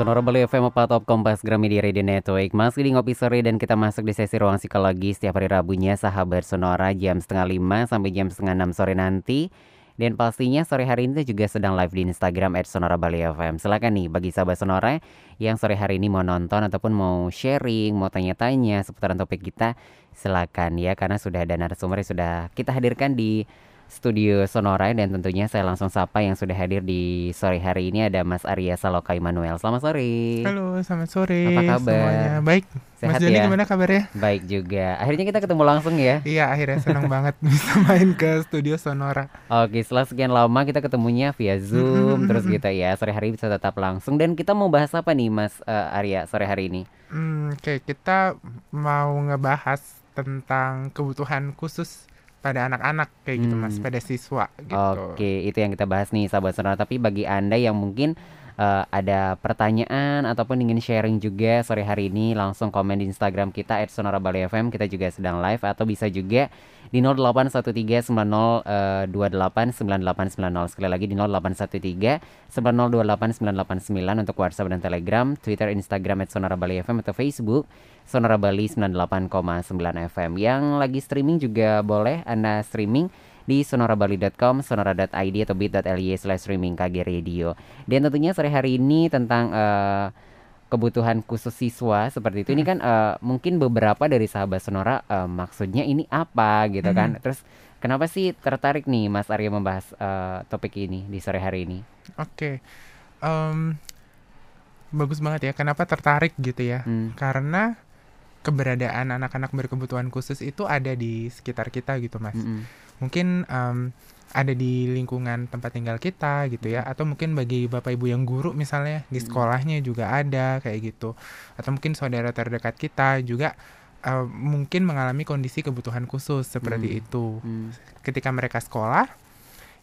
Sonora Bali FM apa Top Kompas Gramedia Radio Network. Masih di Ngopi Sore dan kita masuk di sesi ruang psikologi setiap hari Rabunya sahabat Sonora jam setengah lima sampai jam setengah enam sore nanti. Dan pastinya sore hari ini juga sedang live di Instagram at Sonora Bali FM Silahkan nih bagi sahabat Sonora yang sore hari ini mau nonton ataupun mau sharing, mau tanya-tanya seputaran topik kita Silakan ya karena sudah ada narasumber yang sudah kita hadirkan di studio Sonora dan tentunya saya langsung sapa yang sudah hadir di sore hari ini ada Mas Arya Saloka Immanuel. Selamat sore. Halo, selamat sore. Apa kabar? Semuanya baik. Sehat Mas Joni ya? gimana kabarnya? Baik juga. Akhirnya kita ketemu langsung ya. Iya, akhirnya senang banget bisa main ke studio Sonora. Oke, setelah sekian lama kita ketemunya via Zoom terus gitu ya. Sore hari bisa tetap langsung dan kita mau bahas apa nih Mas eh, Arya sore hari ini? Hmm, oke, kita mau ngebahas tentang kebutuhan khusus pada anak-anak kayak gitu Mas, Hmm. pada siswa gitu. Oke, itu yang kita bahas nih sahabat sonora. Tapi bagi Anda yang mungkin eh, ada pertanyaan ataupun ingin sharing juga sore hari ini langsung komen di Instagram kita @sonorabali_fm. Kita juga sedang live atau bisa juga di 081390289890. Sekali lagi di 081390289899 untuk WhatsApp dan Telegram, Twitter, Instagram @sonorabali_fm atau Facebook Sonora Bali 98,9 FM. Yang lagi streaming juga boleh Anda streaming di sonorabali.com, sonora.id atau bit.ly slash streaming KG Radio. Dan tentunya sore hari ini tentang eh, kebutuhan khusus siswa seperti itu. Ini kan eh, mungkin beberapa dari sahabat Sonora eh, maksudnya ini apa gitu kan. Terus kenapa sih tertarik nih Mas Arya membahas eh, topik ini di sore hari ini? Oke. Em, bagus banget ya. Kenapa tertarik gitu ya? Hmm. Karena keberadaan anak-anak berkebutuhan khusus itu ada di sekitar kita gitu, Mas. Mm-mm. mungkin em, ada di lingkungan tempat tinggal kita gitu ya atau mungkin bagi bapak ibu yang guru misalnya di Mm. sekolahnya juga ada kayak gitu atau mungkin saudara terdekat kita juga em, mungkin mengalami kondisi kebutuhan khusus seperti Mm. itu Hmm. ketika mereka sekolah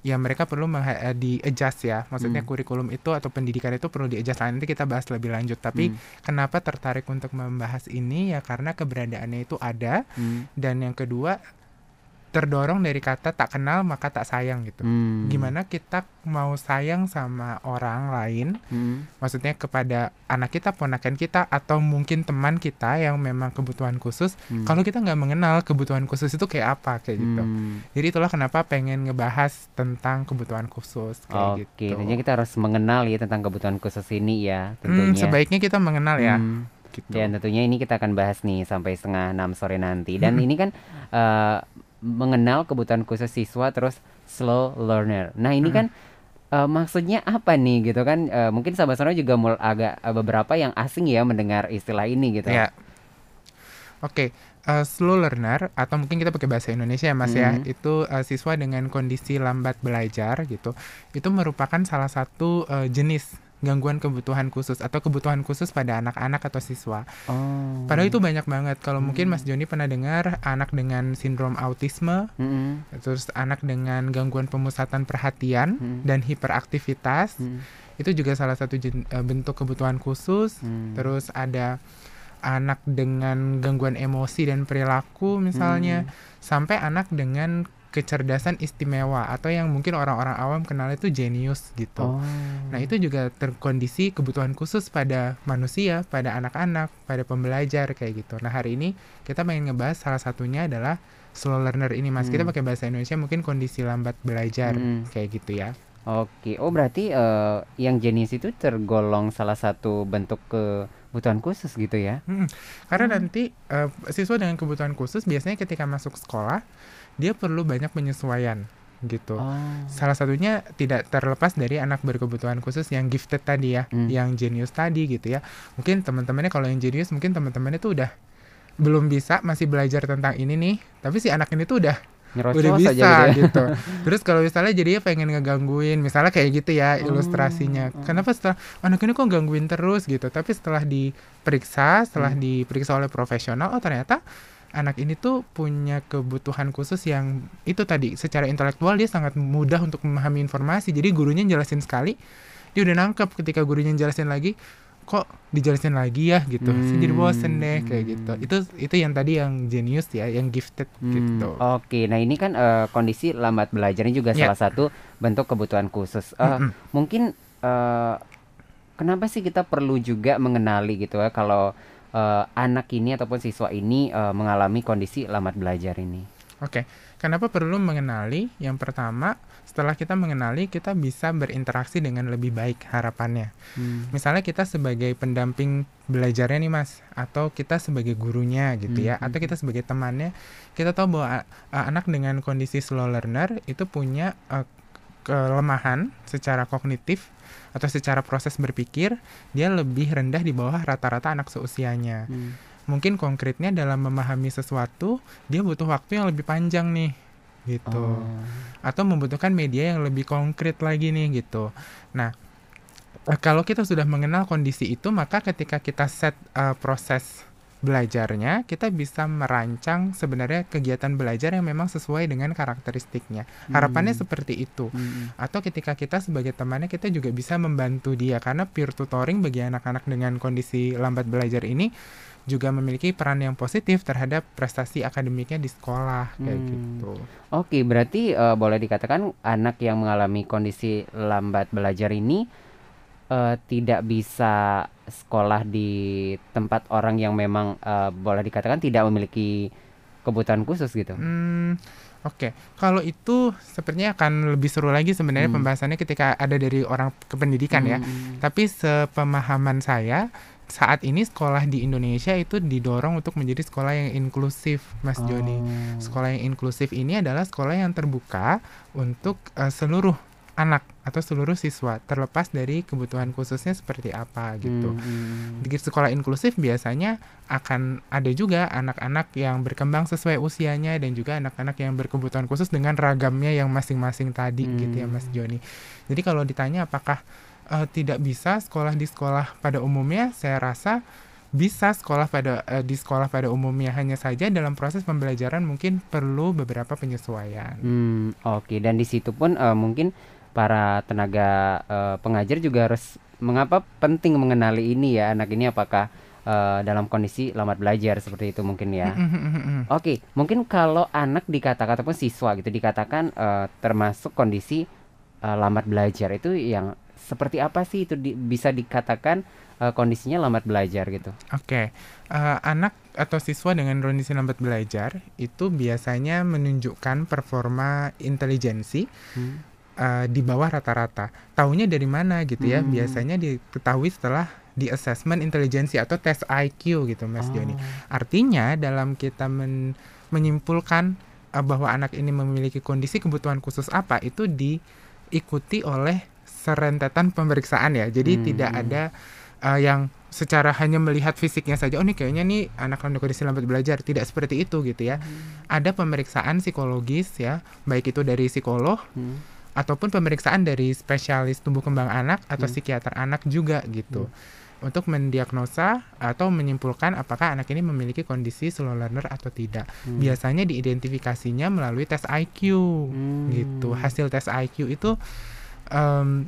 ya mereka perlu eh, di adjust ya maksudnya Mm. kurikulum itu atau pendidikan itu perlu di adjust nanti kita bahas lebih lanjut tapi Hmm. kenapa tertarik untuk membahas ini ya karena keberadaannya itu ada Hmm. dan yang kedua terdorong dari kata tak kenal maka tak sayang gitu. Hmm. Gimana kita mau sayang sama orang lain, Hmm. maksudnya kepada anak kita, ponakan kita, atau mungkin teman kita yang memang kebutuhan khusus, Hmm. kalau kita nggak mengenal kebutuhan khusus itu kayak apa kayak gitu. Hmm. Jadi itulah kenapa pengen ngebahas tentang kebutuhan khusus kayak Oke, gitu. tentunya kita harus mengenal ya tentang kebutuhan khusus ini ya Hmm, tentunya. sebaiknya kita mengenal ya. Hmm. Gitu. Dan tentunya ini kita akan bahas nih sampai setengah enam sore nanti. Dan Hmm. ini kan eh, mengenal kebutuhan khusus siswa terus slow learner. Nah ini Hmm. kan eh, maksudnya apa nih gitu kan? Eh, mungkin sahabat sonora juga mul agak eh, beberapa yang asing ya mendengar istilah ini gitu. Ya. Oke, eh, slow learner atau mungkin kita pakai bahasa Indonesia ya Mas ya, Mhm. itu eh, siswa dengan kondisi lambat belajar gitu. Itu merupakan salah satu eh, jenis gangguan kebutuhan khusus atau kebutuhan khusus pada anak-anak atau siswa. Oh. Padahal itu banyak banget. Kalau mungkin Hmm. Mas Joni pernah dengar anak dengan sindrom autisme, Mm-mm. terus anak dengan gangguan pemusatan perhatian Hmm. dan hiperaktivitas, Hmm. itu juga salah satu jen- eh, bentuk kebutuhan khusus. Hmm. Terus ada anak dengan gangguan emosi dan perilaku misalnya, Hmm. sampai anak dengan kecerdasan istimewa atau yang mungkin orang-orang awam kenal itu jenius gitu. Oh. Nah, itu juga terkondisi kebutuhan khusus pada manusia, pada anak-anak, pada pembelajar kayak gitu. Nah, hari ini kita pengen ngebahas salah satunya adalah slow learner ini, Mas. Kita Hmm. pakai bahasa Indonesia mungkin kondisi lambat belajar Mm-mm. kayak gitu ya. Oke, oh berarti eh, yang jenis itu tergolong salah satu bentuk kebutuhan khusus gitu ya? Mm-mm. Karena nanti eh, siswa dengan kebutuhan khusus biasanya ketika masuk sekolah dia perlu banyak penyesuaian gitu. Oh. Salah satunya tidak terlepas dari anak berkebutuhan khusus yang gifted tadi ya, Hmm. yang jenius tadi gitu ya. Mungkin teman-temannya kalau yang jenius mungkin teman-temannya tuh udah belum bisa masih belajar tentang ini nih, tapi si anak ini tuh udah Nyerocos udah aja bisa gitu ya. gitu. Terus kalau misalnya jadinya pengen ngegangguin, misalnya kayak gitu ya Oh, ilustrasinya. oh. Kenapa setelah anak ini kok gangguin terus gitu? Tapi setelah diperiksa, setelah Hmm. diperiksa oleh profesional, oh ternyata anak ini tuh punya kebutuhan khusus yang itu tadi secara intelektual dia sangat mudah untuk memahami informasi. Jadi gurunya jelasin sekali, dia udah nangkep ketika gurunya jelasin lagi kok dijelasin lagi ya gitu. Saya jadi bosen deh kayak gitu. Hmm. Itu itu yang tadi yang genius ya, yang gifted Hmm, gitu. Oke, nah ini kan eh, kondisi lambat belajarnya juga Ya. salah satu bentuk kebutuhan khusus. Eh, Mm-mm. Mungkin eh, kenapa sih kita perlu juga mengenali gitu ya kalau uh, anak ini ataupun siswa ini uh, mengalami kondisi lambat belajar ini? Oke, kenapa perlu mengenali? Yang pertama, setelah kita mengenali, kita bisa berinteraksi dengan lebih baik harapannya. Hmm. Misalnya kita sebagai pendamping belajarnya nih mas, atau kita sebagai gurunya gitu ya, hmm. atau kita sebagai temannya, kita tahu bahwa uh, anak dengan kondisi slow learner itu punya uh, kelemahan secara kognitif atau secara proses berpikir, dia lebih rendah di bawah rata-rata anak seusianya. Hmm mungkin konkretnya dalam memahami sesuatu dia butuh waktu yang lebih panjang nih gitu oh. atau membutuhkan media yang lebih konkret lagi nih gitu nah eh, kalau kita sudah mengenal kondisi itu maka ketika kita set uh, proses belajarnya kita bisa merancang sebenarnya kegiatan belajar yang memang sesuai dengan karakteristiknya harapannya hmm. seperti itu hmm. atau ketika kita sebagai temannya kita juga bisa membantu dia karena peer tutoring bagi anak-anak dengan kondisi lambat belajar ini juga memiliki peran yang positif terhadap prestasi akademiknya di sekolah kayak hmm. gitu. Oke, berarti uh, boleh dikatakan anak yang mengalami kondisi lambat belajar ini uh, tidak bisa sekolah di tempat orang yang memang uh, boleh dikatakan tidak memiliki kebutuhan khusus gitu. Hmm, Oke, okay. kalau itu sepertinya akan lebih seru lagi sebenarnya hmm. pembahasannya ketika ada dari orang kependidikan ya. hmm. ya. Tapi sepemahaman saya saat ini sekolah di Indonesia itu didorong untuk menjadi sekolah yang inklusif, Mas oh. Joni. Sekolah yang inklusif ini adalah sekolah yang terbuka untuk uh, seluruh anak atau seluruh siswa terlepas dari kebutuhan khususnya seperti apa gitu. Hmm. Di sekolah inklusif biasanya akan ada juga anak-anak yang berkembang sesuai usianya dan juga anak-anak yang berkebutuhan khusus dengan ragamnya yang masing-masing tadi hmm. gitu ya Mas Joni. Jadi kalau ditanya apakah uh, tidak bisa sekolah di sekolah pada umumnya, saya rasa bisa sekolah pada uh, di sekolah pada umumnya hanya saja dalam proses pembelajaran mungkin perlu beberapa penyesuaian. Hmm, oke okay. dan di situ pun uh, mungkin para tenaga uh, pengajar juga harus mengapa penting mengenali ini ya anak ini apakah uh, dalam kondisi lambat belajar seperti itu mungkin ya. Oke, okay. mungkin kalau anak dikatakan ataupun siswa gitu dikatakan uh, termasuk kondisi uh, lambat belajar itu yang seperti apa sih itu di, bisa dikatakan uh, kondisinya lambat belajar gitu? Oke, okay. uh, anak atau siswa dengan kondisi lambat belajar itu biasanya menunjukkan performa intelijensi hmm. Uh, di bawah rata-rata. Tahunya dari mana gitu ya? Hmm. Biasanya diketahui setelah di assessment intelijensi atau tes IQ gitu, Mas oh. Joni. Artinya dalam kita men menyimpulkan uh, bahwa anak ini memiliki kondisi kebutuhan khusus apa itu diikuti oleh serentetan pemeriksaan ya. Jadi hmm. tidak ada uh, yang secara hanya melihat fisiknya saja. Oh ini kayaknya nih anak anak kondisi lambat belajar. Tidak seperti itu gitu ya. Hmm. Ada pemeriksaan psikologis ya, baik itu dari psikolog hmm. Ataupun pemeriksaan dari spesialis tumbuh kembang anak atau hmm. psikiater anak juga gitu. Hmm untuk mendiagnosa atau menyimpulkan apakah anak ini memiliki kondisi slow learner atau tidak. Hmm. Biasanya diidentifikasinya melalui tes IQ hmm. gitu. Hasil tes IQ itu um,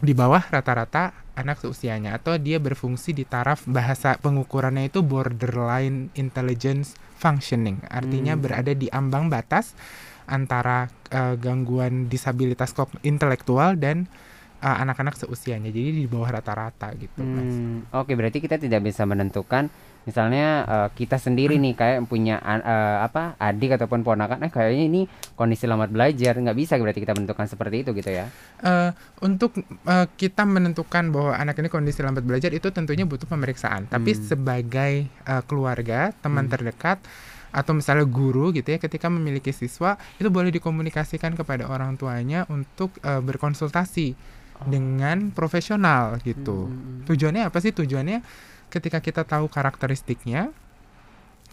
di bawah rata-rata anak seusianya atau dia berfungsi di taraf bahasa pengukurannya itu borderline intelligence functioning artinya hmm. berada di ambang batas antara uh, gangguan disabilitas intelektual dan uh, anak-anak seusianya. Jadi di bawah rata-rata gitu hmm, oke berarti kita tidak bisa menentukan misalnya uh, kita sendiri nih kayak punya uh, apa adik ataupun ponakan eh kayaknya ini kondisi lambat belajar. Nggak bisa berarti kita menentukan seperti itu gitu ya? Uh, untuk uh, kita menentukan bahwa anak ini kondisi lambat belajar itu tentunya butuh pemeriksaan. Tapi hmm. sebagai uh, keluarga teman hmm. terdekat atau misalnya guru gitu ya ketika memiliki siswa itu boleh dikomunikasikan kepada orang tuanya untuk uh, berkonsultasi oh. dengan profesional gitu hmm. hmm, hmm. tujuannya apa sih tujuannya ketika kita tahu karakteristiknya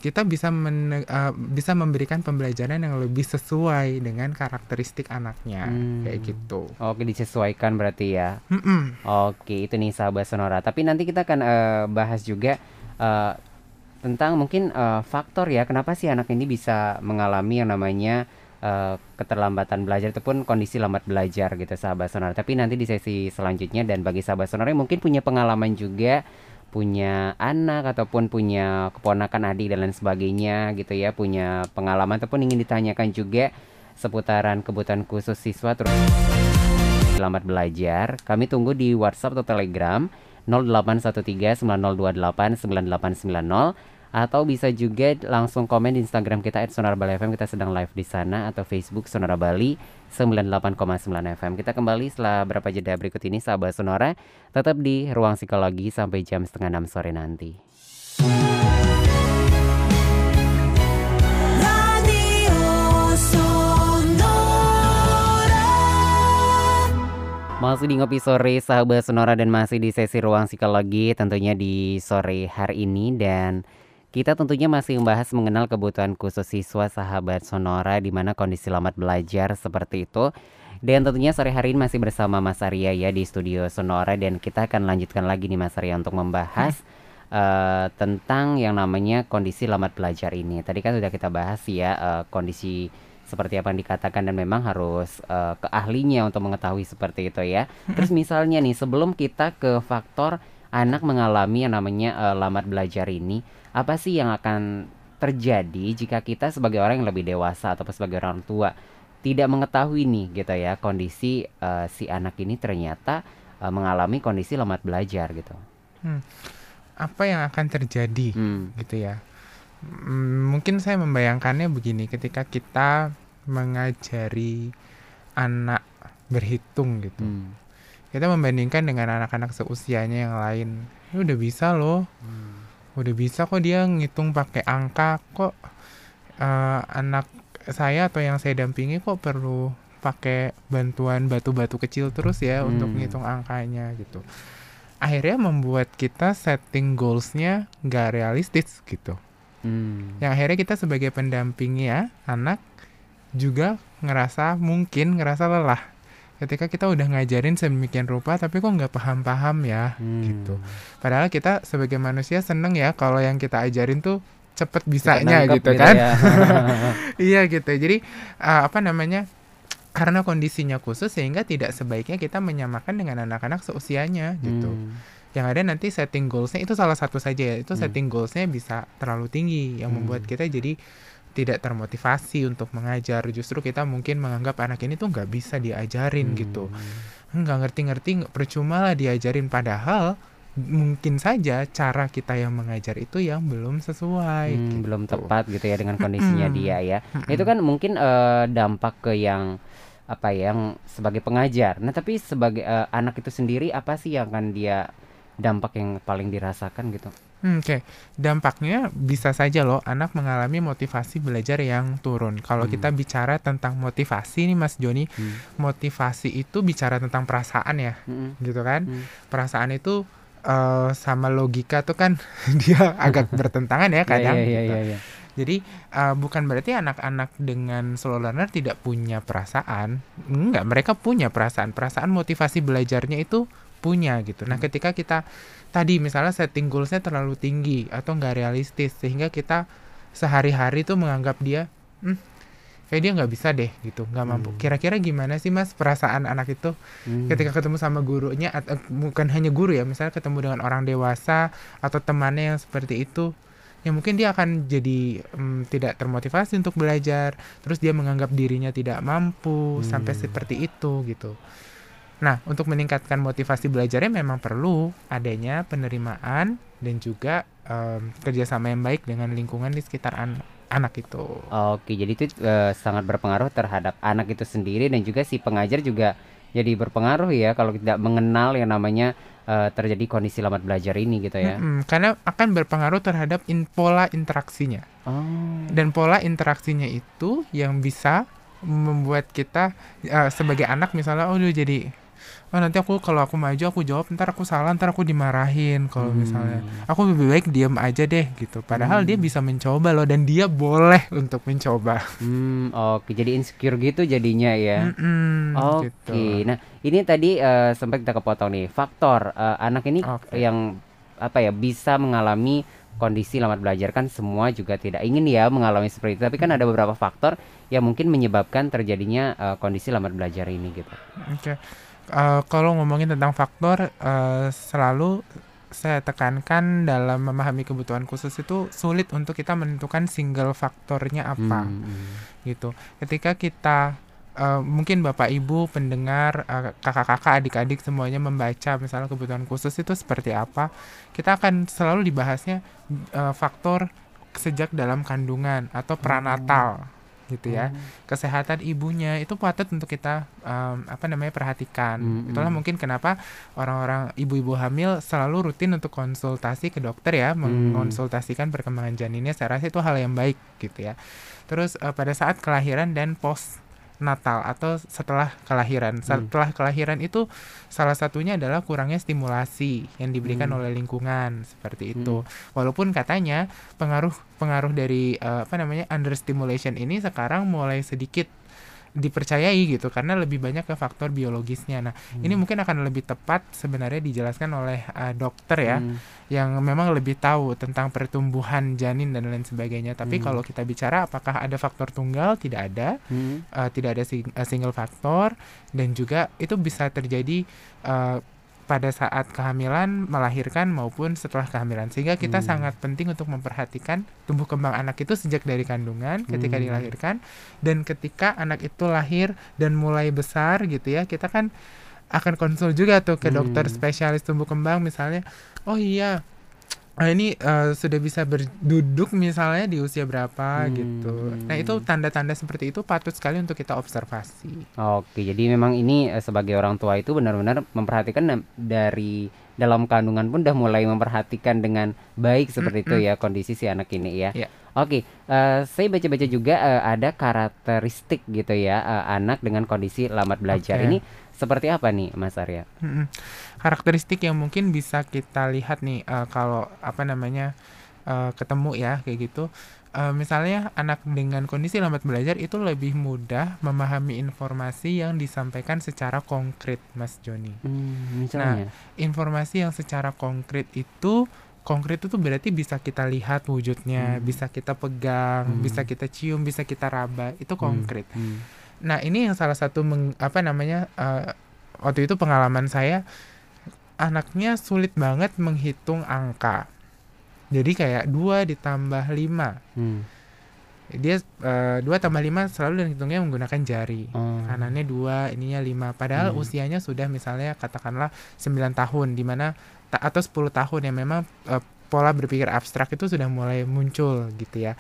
kita bisa men, uh, bisa memberikan pembelajaran yang lebih sesuai dengan karakteristik anaknya hmm. kayak gitu. Oke disesuaikan berarti ya. Mm-mm. Oke itu nih sahabat sonora. Tapi nanti kita akan uh, bahas juga uh, tentang mungkin uh, faktor ya kenapa sih anak ini bisa mengalami yang namanya uh, keterlambatan belajar ataupun kondisi lambat belajar gitu sahabat sonora. Tapi nanti di sesi selanjutnya dan bagi sahabat sonora yang mungkin punya pengalaman juga punya anak ataupun punya keponakan adik dan lain sebagainya gitu ya punya pengalaman ataupun ingin ditanyakan juga seputaran kebutuhan khusus siswa terus. Selamat belajar. Kami tunggu di WhatsApp atau Telegram 0813 9028 9890 atau bisa juga langsung komen di Instagram kita @sonarabali_fm kita sedang live di sana atau Facebook Sonora Bali 98,9 FM. Kita kembali setelah berapa jeda berikut ini sahabat Sonora tetap di ruang psikologi sampai jam setengah enam sore nanti. Masih di Ngopi Sore sahabat Sonora dan masih di sesi ruang psikologi tentunya di sore hari ini dan kita tentunya masih membahas mengenal kebutuhan khusus siswa sahabat Sonora di mana kondisi lambat belajar seperti itu. Dan tentunya sore hari ini masih bersama Mas Arya ya di studio Sonora dan kita akan lanjutkan lagi nih Mas Arya untuk membahas uh, tentang yang namanya kondisi lambat belajar ini. Tadi kan sudah kita bahas ya uh, kondisi seperti apa yang dikatakan dan memang harus uh, ke ahlinya untuk mengetahui seperti itu ya. Terus misalnya nih sebelum kita ke faktor anak mengalami yang namanya uh, lambat belajar ini, apa sih yang akan terjadi jika kita sebagai orang yang lebih dewasa atau sebagai orang tua tidak mengetahui nih gitu ya kondisi uh, si anak ini ternyata uh, mengalami kondisi lambat belajar gitu. Hmm. Apa yang akan terjadi hmm. gitu ya? Hmm, mungkin saya membayangkannya begini, ketika kita mengajari anak berhitung gitu. Hmm. Kita membandingkan dengan anak-anak seusianya yang lain. Ini udah bisa loh. Hmm. Udah bisa kok dia ngitung pakai angka kok uh, anak saya atau yang saya dampingi kok perlu pakai bantuan batu-batu kecil terus ya hmm. untuk ngitung angkanya gitu. Akhirnya membuat kita setting goalsnya nggak realistis gitu. Hmm. Yang akhirnya kita sebagai pendampingnya anak juga ngerasa mungkin ngerasa lelah ketika kita udah ngajarin sedemikian rupa tapi kok nggak paham-paham ya hmm. gitu padahal kita sebagai manusia seneng ya kalau yang kita ajarin tuh cepet bisanya gitu, gitu kan ya. iya gitu jadi uh, apa namanya karena kondisinya khusus sehingga tidak sebaiknya kita menyamakan dengan anak-anak seusianya gitu hmm. yang ada nanti setting goalsnya itu salah satu saja ya itu hmm. setting goalsnya bisa terlalu tinggi yang hmm. membuat kita jadi tidak termotivasi untuk mengajar. Justru kita mungkin menganggap anak ini tuh nggak bisa diajarin hmm. gitu. Nggak ngerti-ngerti percuma lah diajarin. Padahal mungkin saja cara kita yang mengajar itu yang belum sesuai hmm, gitu. belum tepat gitu ya dengan kondisinya dia ya. Itu kan mungkin uh, dampak ke yang apa ya yang sebagai pengajar. Nah tapi sebagai uh, anak itu sendiri apa sih yang akan dia dampak yang paling dirasakan gitu Hmm, Oke, okay. dampaknya bisa saja loh anak mengalami motivasi belajar yang turun. Kalau hmm. kita bicara tentang motivasi nih Mas Joni, hmm. motivasi itu bicara tentang perasaan ya, hmm. gitu kan? Hmm. Perasaan itu uh, sama logika tuh kan dia agak bertentangan ya kadang. yeah, yeah, yeah, yeah. Jadi uh, bukan berarti anak-anak dengan slow learner tidak punya perasaan, enggak, mereka punya perasaan. Perasaan motivasi belajarnya itu punya gitu. Nah, hmm. ketika kita tadi misalnya setting goalsnya terlalu tinggi atau nggak realistis sehingga kita sehari-hari tuh menganggap dia hmm, kayak dia nggak bisa deh gitu nggak mampu hmm. kira-kira gimana sih mas perasaan anak itu hmm. ketika ketemu sama gurunya atau bukan hanya guru ya misalnya ketemu dengan orang dewasa atau temannya yang seperti itu ya mungkin dia akan jadi um, tidak termotivasi untuk belajar terus dia menganggap dirinya tidak mampu hmm. sampai seperti itu gitu Nah, untuk meningkatkan motivasi belajarnya memang perlu adanya penerimaan dan juga um, kerjasama yang baik dengan lingkungan di sekitar an anak itu. Oke, jadi itu uh, sangat berpengaruh terhadap anak itu sendiri dan juga si pengajar juga jadi berpengaruh ya kalau tidak mengenal yang namanya uh, terjadi kondisi lambat belajar ini gitu ya. Hmm, karena akan berpengaruh terhadap in pola interaksinya. Oh. Dan pola interaksinya itu yang bisa membuat kita uh, sebagai anak misalnya oh jadi oh nanti aku kalau aku maju aku jawab ntar aku salah ntar aku dimarahin kalau hmm. misalnya aku lebih baik diam aja deh gitu padahal hmm. dia bisa mencoba loh dan dia boleh untuk mencoba hmm, oke okay. jadi insecure gitu jadinya ya hmm, oke okay. gitu. nah ini tadi uh, sempat kita kepotong nih faktor uh, anak ini okay. yang apa ya bisa mengalami kondisi lambat belajar kan semua juga tidak ingin ya mengalami seperti itu tapi kan ada beberapa faktor yang mungkin menyebabkan terjadinya uh, kondisi lambat belajar ini gitu. Oke. Okay uh, kalau ngomongin tentang faktor uh, selalu saya tekankan dalam memahami kebutuhan khusus itu sulit untuk kita menentukan single faktornya apa hmm. hmm. gitu ketika kita eh, mungkin bapak ibu pendengar eh, kakak-kakak adik-adik semuanya membaca misalnya kebutuhan khusus itu seperti apa kita akan selalu dibahasnya eh, faktor sejak dalam kandungan atau pranatal gitu ya. Kesehatan ibunya itu patut untuk kita em, apa namanya perhatikan. Mm, itulah mm. mungkin kenapa orang-orang ibu-ibu hamil selalu rutin untuk konsultasi ke dokter ya mengonsultasikan perkembangan janinnya. Saya rasa itu hal yang baik gitu ya. Terus eh, pada saat kelahiran dan post natal atau setelah kelahiran. Setelah kelahiran itu salah satunya adalah kurangnya stimulasi yang diberikan Hmm. oleh lingkungan seperti itu. Walaupun katanya pengaruh pengaruh dari eh, apa namanya understimulation ini sekarang mulai sedikit dipercayai gitu karena lebih banyak ke faktor biologisnya. Nah, ini mungkin akan lebih tepat sebenarnya dijelaskan oleh eh, dokter ya Hmm. yang memang lebih tahu tentang pertumbuhan janin dan lain sebagainya. Tapi Hmm. kalau kita bicara apakah ada faktor tunggal? Tidak ada. Hmm. Eh, tidak ada sing- eh, single faktor dan juga itu bisa terjadi eh, pada saat kehamilan, melahirkan maupun setelah kehamilan. Sehingga kita Hmm. sangat penting untuk memperhatikan tumbuh kembang anak itu sejak dari kandungan ketika Hmm. dilahirkan dan ketika anak itu lahir dan mulai besar gitu ya. Kita kan akan konsul juga tuh ke dokter Hmm. spesialis tumbuh kembang misalnya. Oh iya. Ah, ini eh, sudah bisa berduduk misalnya di usia berapa Hmm. gitu. Nah, itu tanda-tanda seperti itu patut sekali untuk kita observasi. Oke, jadi memang ini eh, sebagai orang tua itu benar-benar memperhatikan dari dalam kandungan pun udah mulai memperhatikan dengan baik seperti itu ya kondisi si anak ini ya. Iya. Oke, eh, saya baca-baca juga eh, ada karakteristik gitu ya eh, anak dengan kondisi lambat belajar. Oke. Ini seperti apa nih, Mas Arya? Mm-mm. Karakteristik yang mungkin bisa kita lihat nih eh, kalau apa namanya eh, ketemu ya kayak gitu. Eh, misalnya anak dengan kondisi lambat belajar itu lebih mudah memahami informasi yang disampaikan secara konkret, Mas Joni. Hmm, misalnya. Informasi yang secara konkret itu konkret itu berarti bisa kita lihat wujudnya, Hmm. bisa kita pegang, Hmm. bisa kita cium, bisa kita raba. Itu konkret. Hmm. Nah, ini yang salah satu meng- apa namanya eh, waktu itu pengalaman saya anaknya sulit banget menghitung angka. Jadi kayak 2 ditambah 5. Hmm. Dia eh, 2 tambah 5 selalu hitungnya menggunakan jari. Oh. Kanannya 2, ininya 5. Padahal Hmm. usianya sudah misalnya katakanlah 9 tahun di mana ta- atau 10 tahun yang memang eh, pola berpikir abstrak itu sudah mulai muncul gitu ya.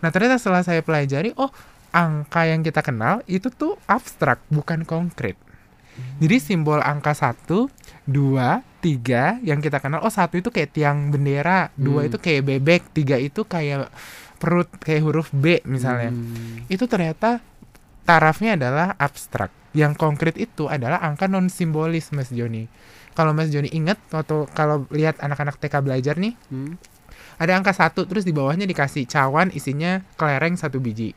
Nah, ternyata setelah saya pelajari, oh, angka yang kita kenal itu tuh abstrak, bukan konkret. Jadi simbol angka 1, 2, 3 yang kita kenal, oh satu itu kayak tiang bendera, dua Hmm. itu kayak bebek, tiga itu kayak perut kayak huruf B misalnya. Hmm. Itu ternyata tarafnya adalah abstrak. Yang konkret itu adalah angka non simbolis Mas Joni. Kalau Mas Joni ingat waktu kalau lihat anak-anak TK belajar nih, Hmm. ada angka satu terus di bawahnya dikasih cawan isinya kelereng satu biji.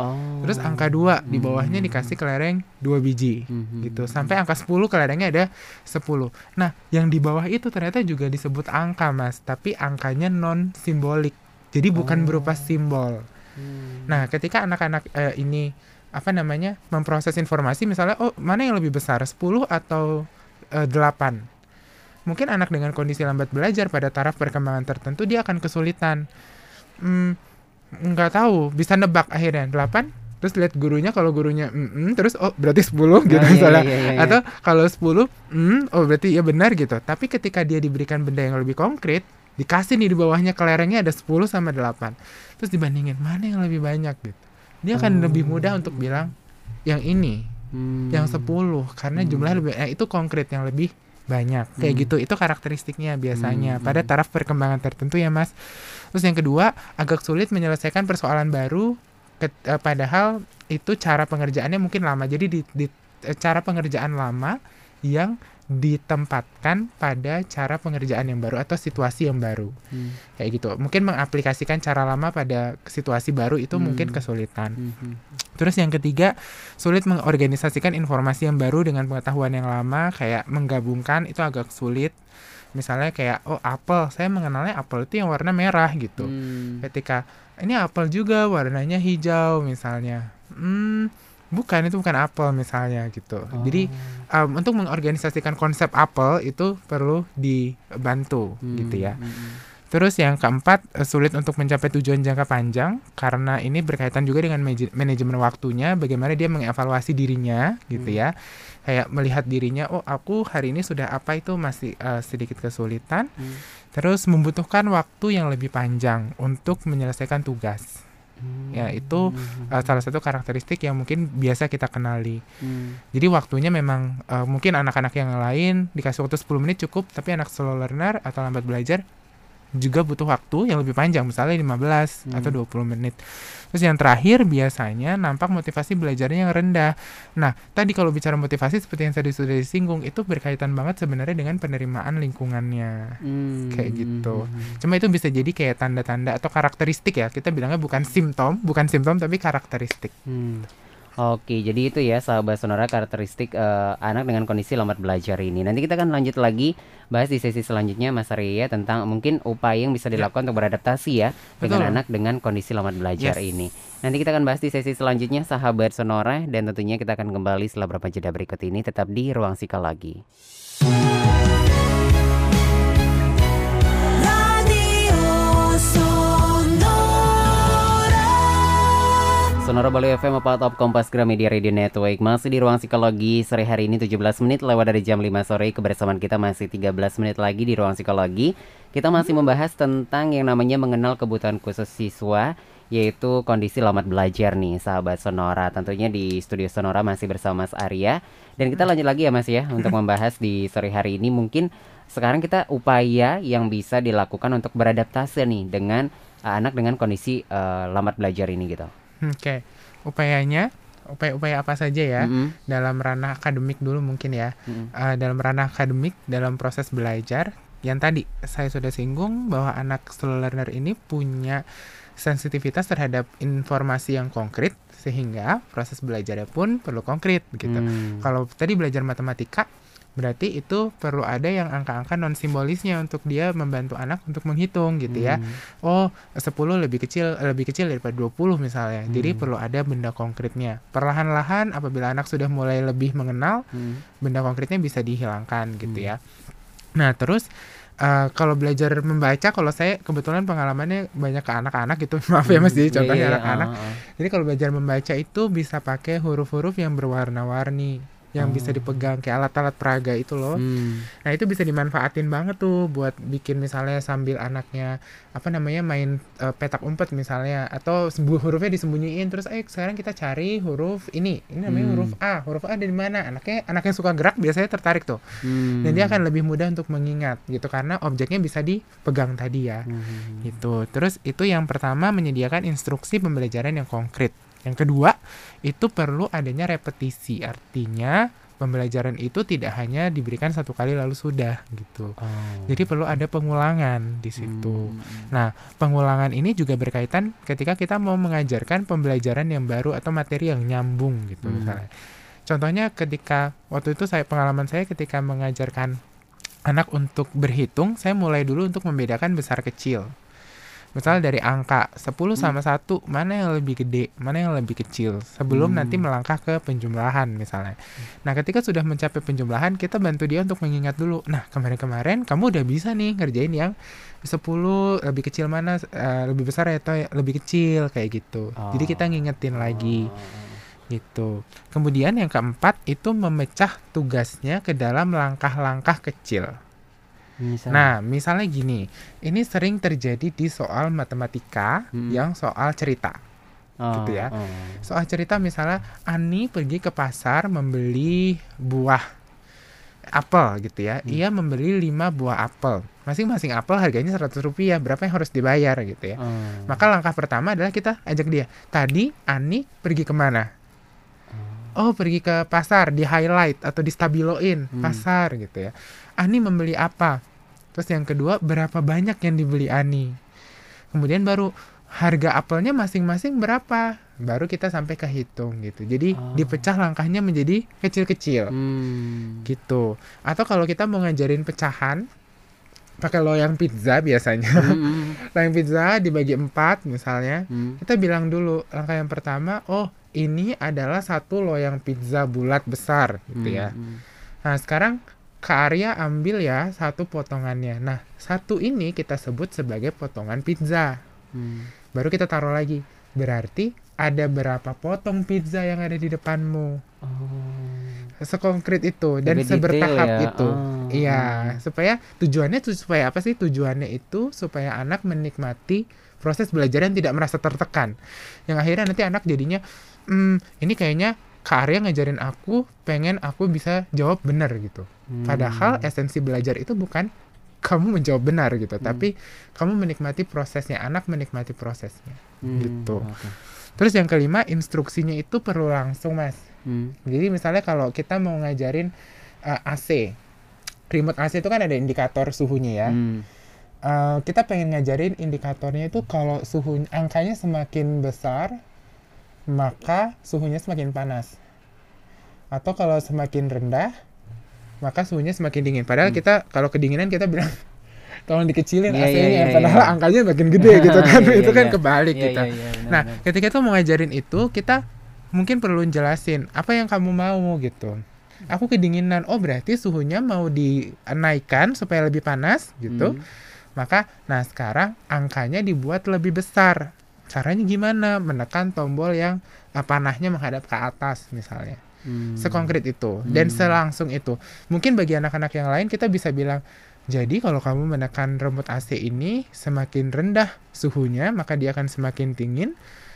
Oh. Terus angka 2 di bawahnya Hmm. dikasih kelereng dua biji. Hmm. gitu sampai angka 10 kelerengnya ada 10 nah yang di bawah itu ternyata juga disebut angka mas tapi angkanya non simbolik jadi bukan Oh. berupa simbol Hmm. nah ketika anak-anak eh, ini apa namanya memproses informasi misalnya oh mana yang lebih besar 10 atau eh, 8 mungkin anak dengan kondisi lambat belajar pada taraf perkembangan tertentu dia akan kesulitan hmm, nggak tahu bisa nebak akhirnya 8 terus lihat gurunya kalau gurunya mm, mm, terus oh berarti 10 gitu Oh, iya, misalnya iya, iya, iya. atau kalau 10 hmm, oh berarti ya benar gitu tapi ketika dia diberikan benda yang lebih konkret dikasih nih di bawahnya kelerengnya ada 10 sama 8 terus dibandingin mana yang lebih banyak gitu dia akan Oh. lebih mudah untuk bilang yang ini Hmm. yang 10 karena jumlah lebih eh, itu konkret yang lebih banyak kayak Hmm. gitu itu karakteristiknya biasanya Hmm. pada taraf perkembangan tertentu ya mas terus yang kedua agak sulit menyelesaikan persoalan baru eh, padahal itu cara pengerjaannya mungkin lama jadi di, di- eh, cara pengerjaan lama yang ditempatkan pada cara pengerjaan yang baru atau situasi yang baru Hmm. kayak gitu mungkin mengaplikasikan cara lama pada situasi baru itu Hmm. mungkin kesulitan Hmm. Hmm. Terus yang ketiga, sulit mengorganisasikan informasi yang baru dengan pengetahuan yang lama, kayak menggabungkan itu agak sulit. Misalnya kayak, oh apel, saya mengenalnya apel itu yang warna merah gitu. Hmm. Ketika ini apel juga warnanya hijau misalnya, hmm, bukan itu bukan apel misalnya gitu. Jadi Oh. um, untuk mengorganisasikan konsep apel itu perlu dibantu Hmm. gitu ya. Hmm. Terus yang keempat, eh, sulit untuk mencapai tujuan jangka panjang karena ini berkaitan juga dengan manajemen waktunya, bagaimana dia mengevaluasi dirinya gitu Hmm. ya. Kayak melihat dirinya, oh aku hari ini sudah apa itu masih eh, sedikit kesulitan. Hmm. Terus membutuhkan waktu yang lebih panjang untuk menyelesaikan tugas. Ya, itu Eh, salah satu karakteristik yang mungkin biasa kita kenali. Hmm. Jadi waktunya memang eh, mungkin anak-anak yang lain dikasih waktu 10 menit cukup, tapi anak slow learner atau lambat belajar juga butuh waktu yang lebih panjang, misalnya 15 Hmm. atau 20 menit. Terus yang terakhir biasanya nampak motivasi belajarnya yang rendah. Nah, tadi kalau bicara motivasi seperti yang tadi sudah disinggung, itu berkaitan banget sebenarnya dengan penerimaan lingkungannya. Hmm. Kayak gitu. Cuma itu bisa jadi kayak tanda-tanda atau karakteristik ya. Kita bilangnya bukan simptom, bukan simptom tapi karakteristik. Hmm. Oke, jadi itu ya sahabat sonora karakteristik eh, anak dengan kondisi lambat belajar ini. Nanti kita akan lanjut lagi bahas di sesi selanjutnya Mas Arya tentang mungkin upaya yang bisa dilakukan untuk beradaptasi ya dengan Betul. anak dengan kondisi lambat belajar Yes. ini. Nanti kita akan bahas di sesi selanjutnya sahabat sonora dan tentunya kita akan kembali setelah beberapa jeda berikut ini tetap di ruang psikologi. Radio Sonora Bali FM apa Top Kompas Gramedia Radio Network. Masih di ruang psikologi Sore hari ini 17 menit lewat dari jam 5 sore. Kebersamaan kita masih 13 menit lagi di ruang psikologi. Kita masih membahas tentang yang namanya mengenal kebutuhan khusus siswa Yaitu kondisi lambat belajar nih sahabat Sonora. Tentunya di studio Sonora masih bersama Mas Arya. Dan kita lanjut lagi ya Mas ya Untuk membahas di sore hari ini. Mungkin sekarang kita upaya yang bisa dilakukan untuk beradaptasi nih Dengan uh, anak dengan kondisi uh, lambat belajar ini gitu Oke, upayanya, upaya-upaya apa saja ya Mm-mm. dalam ranah akademik dulu mungkin ya. Mm-mm. Eh, dalam ranah akademik, dalam proses belajar, yang tadi saya sudah singgung bahwa anak slow learner ini punya sensitivitas terhadap informasi yang konkret sehingga proses belajarnya pun perlu konkret begitu. Hmm. Kalau tadi belajar matematika, berarti itu perlu ada yang angka-angka non simbolisnya untuk dia membantu anak untuk menghitung gitu ya. Hmm. Oh, 10 lebih kecil lebih kecil daripada 20 misalnya. Jadi Hmm. perlu ada benda konkretnya. Perlahan-lahan apabila anak sudah mulai lebih mengenal, Hmm. benda konkretnya bisa dihilangkan gitu Hmm. ya. Nah, terus eh, kalau belajar membaca kalau saya kebetulan pengalamannya banyak ke anak-anak gitu. Maaf ya Mas, jadi Iya, contohnya iya, iya. anak-anak. Ah, ah. Jadi kalau belajar membaca itu bisa pakai huruf-huruf yang berwarna-warni yang bisa Oh. dipegang kayak alat-alat peraga itu loh. Hmm. Nah itu bisa dimanfaatin banget tuh buat bikin misalnya sambil anaknya apa namanya main eh, petak umpet misalnya atau sembuh hurufnya disembunyiin terus eh sekarang kita cari huruf ini ini namanya Hmm. huruf A huruf A dari mana anaknya anaknya suka gerak biasanya tertarik tuh Hmm. dan dia akan lebih mudah untuk mengingat gitu karena objeknya bisa dipegang tadi ya Hmm. gitu terus itu yang pertama menyediakan instruksi pembelajaran yang konkret yang kedua itu perlu adanya repetisi artinya pembelajaran itu tidak hanya diberikan satu kali lalu sudah gitu Oh. jadi perlu ada pengulangan di situ. Hmm. Nah, pengulangan ini juga berkaitan ketika kita mau mengajarkan pembelajaran yang baru atau materi yang nyambung gitu Hmm. misalnya. Contohnya ketika waktu itu saya pengalaman saya ketika mengajarkan anak untuk berhitung, saya mulai dulu untuk membedakan besar kecil. Misalnya dari angka 10 Hmm. sama 1, mana yang lebih gede, mana yang lebih kecil, sebelum Hmm. nanti melangkah ke penjumlahan misalnya. Nah, ketika sudah mencapai penjumlahan, kita bantu dia untuk mengingat dulu. Nah, kemarin-kemarin kamu udah bisa nih ngerjain yang 10 lebih kecil mana, eh, lebih besar atau lebih kecil kayak gitu. Jadi kita Oh. ngingetin lagi Oh. gitu. Kemudian yang keempat itu memecah tugasnya ke dalam langkah-langkah kecil. Misal. Nah, misalnya gini, ini sering terjadi di soal matematika Mm-mm. yang soal cerita. Oh, gitu ya. oh. Soal cerita misalnya Ani pergi ke pasar membeli buah apel gitu ya. Hmm. Ia membeli 5 buah apel. Masing-masing apel harganya 100 rupiah. Berapa yang harus dibayar gitu ya. Oh. Maka langkah pertama adalah kita ajak dia. Tadi Ani pergi ke mana? Oh pergi ke pasar di highlight atau di stabiloin Hmm. pasar gitu ya. Ani membeli apa? Terus yang kedua berapa banyak yang dibeli Ani? Kemudian baru harga apelnya masing-masing berapa? Baru kita sampai ke hitung gitu. Jadi Oh. dipecah langkahnya menjadi kecil-kecil Hmm. gitu. Atau kalau kita mau ngajarin pecahan pakai loyang pizza biasanya. Hmm. loyang pizza dibagi empat misalnya Hmm. kita bilang dulu langkah yang pertama oh ini adalah satu loyang pizza bulat besar gitu ya Hmm. nah sekarang Kak Arya ambil ya satu potongannya. Nah, satu ini kita sebut sebagai potongan pizza. Hmm. Baru kita taruh lagi. Berarti ada berapa potong pizza yang ada di depanmu. Oh. Sekonkret itu dan Lebih sebertahap ya. itu. Oh. Iya, supaya tujuannya tuh supaya apa sih? Tujuannya itu supaya anak menikmati proses belajar yang tidak merasa tertekan. Yang akhirnya nanti anak jadinya, hmm, ini kayaknya Kak Arya ngajarin aku, pengen aku bisa jawab benar gitu. Hmm. Padahal esensi belajar itu bukan kamu menjawab benar gitu, Hmm. tapi kamu menikmati prosesnya, anak menikmati prosesnya. Hmm, gitu. oke. Terus yang kelima, instruksinya itu perlu langsung, Mas. Hmm. Jadi misalnya kalau kita mau ngajarin uh, AC, remote AC itu kan ada indikator suhunya ya. Hmm. Uh, kita pengen ngajarin indikatornya itu kalau suhu angkanya semakin besar, maka suhunya semakin panas. Atau kalau semakin rendah, maka suhunya semakin dingin. Padahal Hmm. kita kalau kedinginan kita bilang tolong dikecilin Iya, AC-nya, iya, iya, padahal iya. angkanya makin gede gitu kan. Iya, itu iya, kan kebalik Iya, gitu. iya, iya, benar, Nah, benar. ketika itu mau ngajarin itu, kita mungkin perlu jelasin apa yang kamu mau gitu. Aku kedinginan, oh berarti suhunya mau dinaikkan supaya lebih panas gitu. Hmm. Maka, nah sekarang angkanya dibuat lebih besar. Caranya gimana? Menekan tombol yang eh, panahnya menghadap ke atas misalnya. Hmm. Sekonkret itu dan Hmm. selangsung itu. Mungkin bagi anak-anak yang lain kita bisa bilang, jadi kalau kamu menekan remote AC ini semakin rendah suhunya, maka dia akan semakin dingin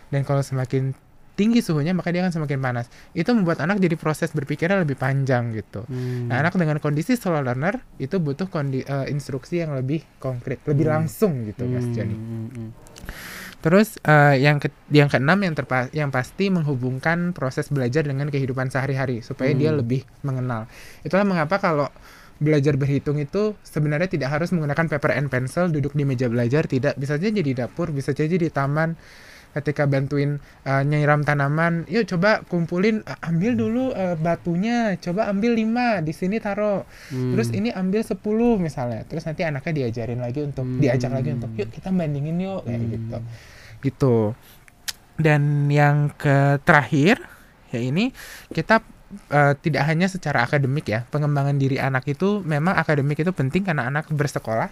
dan kalau semakin tinggi suhunya maka dia akan semakin panas. Itu membuat anak jadi proses berpikirnya lebih panjang gitu. Hmm. Nah, anak dengan kondisi slow learner itu butuh kondi- eh, instruksi yang lebih konkret, lebih Hmm. langsung gitu, Mas Hmm, Joni. hmm, hmm. Terus eh, yang ke yang keenam yang terpa yang pasti menghubungkan proses belajar dengan kehidupan sehari-hari supaya dia Hmm. lebih mengenal. Itulah mengapa kalau belajar berhitung itu sebenarnya tidak harus menggunakan paper and pencil duduk di meja belajar tidak bisa saja di dapur bisa saja di taman ketika bantuin eh, nyiram tanaman yuk coba kumpulin eh, ambil dulu eh, batunya coba ambil lima di sini taruh Hmm. terus ini ambil 10 misalnya terus nanti anaknya diajarin lagi untuk Hmm. diajak lagi untuk yuk kita bandingin yuk kayak Hmm. gitu gitu dan yang ke terakhir ya ini kita eh, tidak hanya secara akademik ya pengembangan diri anak itu memang akademik itu penting karena anak bersekolah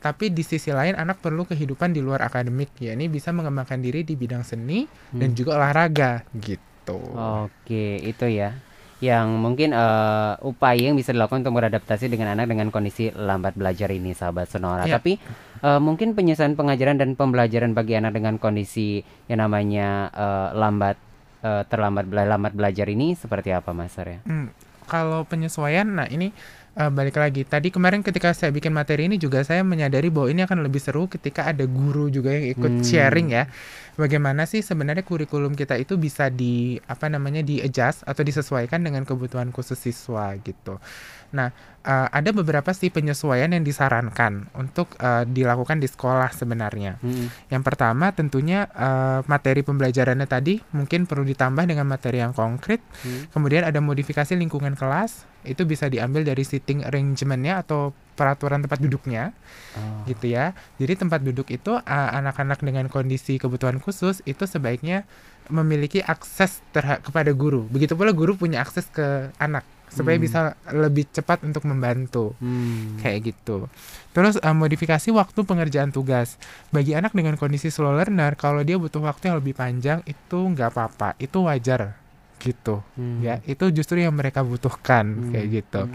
tapi di sisi lain anak perlu kehidupan di luar akademik ya ini bisa mengembangkan diri di bidang seni dan Hmm. juga olahraga gitu Oke, itu ya. Yang mungkin eh, upaya yang bisa dilakukan untuk beradaptasi dengan anak dengan kondisi lambat belajar ini, sahabat Sonora. Iya. Tapi eh, mungkin penyelesaian pengajaran dan pembelajaran bagi anak dengan kondisi yang namanya eh, lambat eh, terlambat bela- lambat belajar ini seperti apa, Mas Arya? Hmm, kalau penyesuaian, nah ini eh, balik lagi. Tadi kemarin ketika saya bikin materi ini juga saya menyadari bahwa ini akan lebih seru ketika ada guru juga yang ikut Hmm. sharing ya. Bagaimana sih sebenarnya kurikulum kita itu bisa di apa namanya di adjust atau disesuaikan dengan kebutuhan khusus siswa gitu. Nah, eh, ada beberapa sih penyesuaian yang disarankan untuk eh, dilakukan di sekolah sebenarnya. Hmm. Yang pertama tentunya eh, materi pembelajarannya tadi mungkin perlu ditambah dengan materi yang konkret. Hmm. Kemudian ada modifikasi lingkungan kelas, itu bisa diambil dari seating arrangement-nya atau peraturan tempat duduknya Oh. gitu ya. Jadi tempat duduk itu anak-anak dengan kondisi kebutuhan khusus itu sebaiknya memiliki akses terha- kepada guru. Begitu pula guru punya akses ke anak supaya Hmm. bisa lebih cepat untuk membantu Hmm. kayak gitu. Terus uh, modifikasi waktu pengerjaan tugas bagi anak dengan kondisi slow learner kalau dia butuh waktu yang lebih panjang itu nggak apa-apa, itu wajar gitu Hmm. ya. Itu justru yang mereka butuhkan Hmm. kayak gitu. Hmm.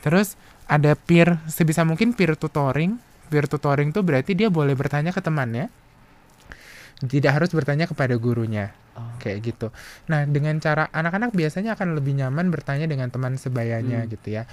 Terus ada peer sebisa mungkin peer tutoring. Peer tutoring tuh berarti dia boleh bertanya ke temannya. Tidak harus bertanya kepada gurunya Oh. kayak gitu. Nah, dengan cara anak-anak biasanya akan lebih nyaman bertanya dengan teman sebayanya Hmm. gitu ya.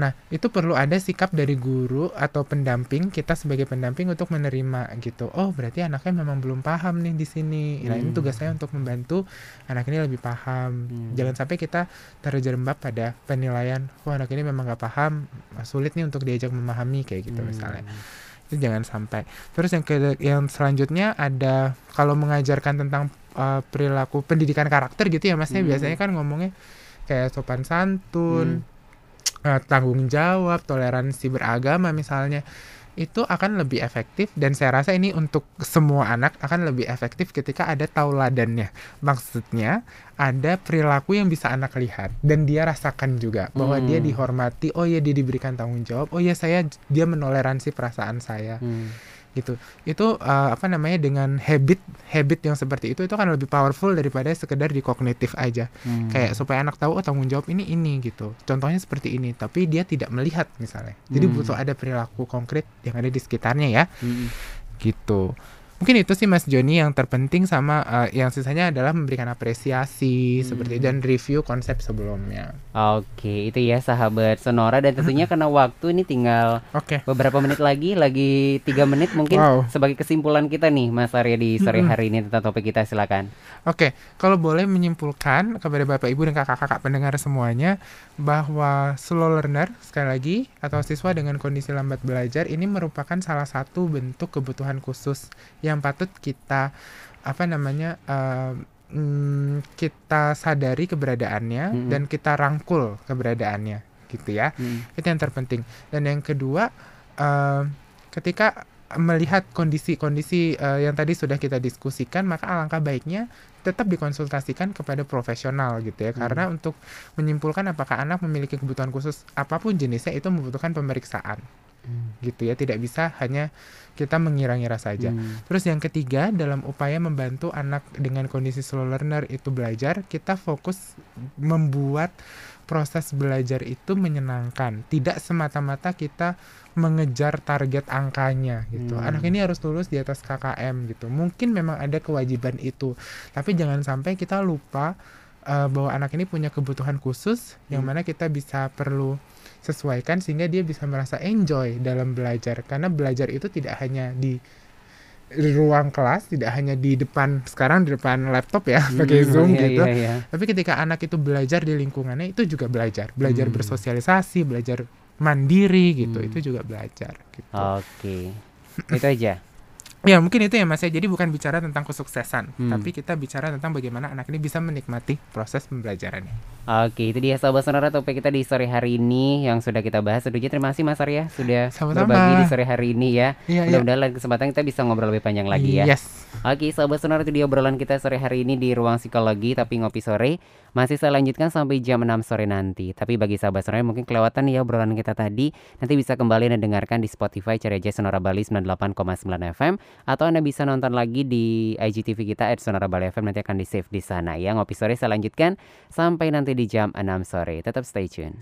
Nah, itu perlu ada sikap dari guru atau pendamping kita sebagai pendamping untuk menerima gitu. Oh, berarti anaknya memang belum paham nih di sini. Nah, ini Hmm. tugas saya untuk membantu anak ini lebih paham. Hmm. Jangan sampai kita terjerembab pada penilaian, wah anak ini memang nggak paham, sulit nih untuk diajak memahami kayak gitu Hmm. misalnya. Itu jangan sampai. Terus yang ke yang selanjutnya ada kalau mengajarkan tentang uh, perilaku pendidikan karakter gitu ya Mas ya Hmm. biasanya kan ngomongnya kayak sopan santun, uh, tanggung jawab, toleransi beragama misalnya. itu akan lebih efektif dan saya rasa ini untuk semua anak akan lebih efektif ketika ada tauladannya. Maksudnya ada perilaku yang bisa anak lihat dan dia rasakan juga bahwa dia Hmm. dihormati, oh ya dia diberikan tanggung jawab, oh ya saya dia menoleransi perasaan saya Hmm. Gitu. Itu eh, apa namanya dengan habit habit yang seperti itu itu kan lebih powerful daripada sekedar di kognitif aja. Hmm. Kayak supaya anak tahu oh tanggung jawab ini ini gitu. Contohnya seperti ini, tapi dia tidak melihat misalnya. Jadi Hmm. butuh ada perilaku konkret yang ada di sekitarnya ya Hmm. gitu. Mungkin itu sih Mas Joni yang terpenting sama eh, yang sisanya adalah memberikan apresiasi seperti Hmm. dan review konsep sebelumnya. Oke, itu ya sahabat Sonora dan tentunya karena waktu ini tinggal Oke. beberapa menit lagi, lagi tiga menit mungkin Wow. sebagai kesimpulan kita nih, Mas Arya di sore Mm-mm. hari ini tentang topik kita silakan. Oke, kalau boleh menyimpulkan kepada Bapak Ibu dan kakak-kakak pendengar semuanya bahwa slow learner sekali lagi atau siswa dengan kondisi lambat belajar ini merupakan salah satu bentuk kebutuhan khusus yang patut kita apa namanya eh, mm, kita sadari keberadaannya Mm-mm. dan kita rangkul keberadaannya gitu ya. Hmm. Itu yang terpenting. Dan yang kedua, eh, ketika melihat kondisi-kondisi eh, yang tadi sudah kita diskusikan, maka alangkah baiknya tetap dikonsultasikan kepada profesional gitu ya. Hmm. Karena untuk menyimpulkan apakah anak memiliki kebutuhan khusus apa pun jenisnya itu membutuhkan pemeriksaan Hmm. gitu ya. Tidak bisa hanya kita mengira-ngira saja. Hmm. Terus yang ketiga, dalam upaya membantu anak dengan kondisi slow learner itu belajar, kita fokus membuat proses belajar itu menyenangkan. Tidak semata-mata kita mengejar target angkanya gitu. Hmm. Anak ini harus lulus di atas KKM gitu. Mungkin memang ada kewajiban itu, tapi jangan sampai kita lupa eh, bahwa anak ini punya kebutuhan khusus yang Hmm. mana kita bisa perlu sesuaikan sehingga dia bisa merasa enjoy dalam belajar karena belajar itu tidak hanya di ruang kelas tidak hanya di depan sekarang di depan laptop ya pakai Hmm, zoom iya, gitu iya, iya. tapi ketika anak itu belajar di lingkungannya itu juga belajar belajar Hmm. bersosialisasi belajar mandiri gitu Hmm. itu juga belajar gitu Oke, itu aja. ya mungkin itu ya mas ya jadi bukan bicara tentang kesuksesan Hmm. tapi kita bicara tentang bagaimana anak ini bisa menikmati proses pembelajarannya Oke, itu dia sahabat sonora topik kita di sore hari ini yang sudah kita bahas. Tentunya terima kasih Mas Arya sudah Sama-sama. berbagi di sore hari ini ya. iya iya Mudah-mudahan lain kesempatan kita bisa ngobrol lebih panjang lagi ya. yes Oke, sahabat sonora itu dia obrolan kita sore hari ini di ruang psikologi tapi ngopi sore. Masih saya lanjutkan sampai jam 6 sore nanti. Tapi bagi sahabat yang mungkin kelewatan ya obrolan kita tadi, nanti bisa kembali dan dengarkan di Spotify cari aja Sonora Bali 98,9 FM atau Anda bisa nonton lagi di IGTV kita at Sonora Bali FM nanti akan di save di sana ya. Ngopi sore saya lanjutkan sampai nanti di jam 6 sore. Tetap stay tune.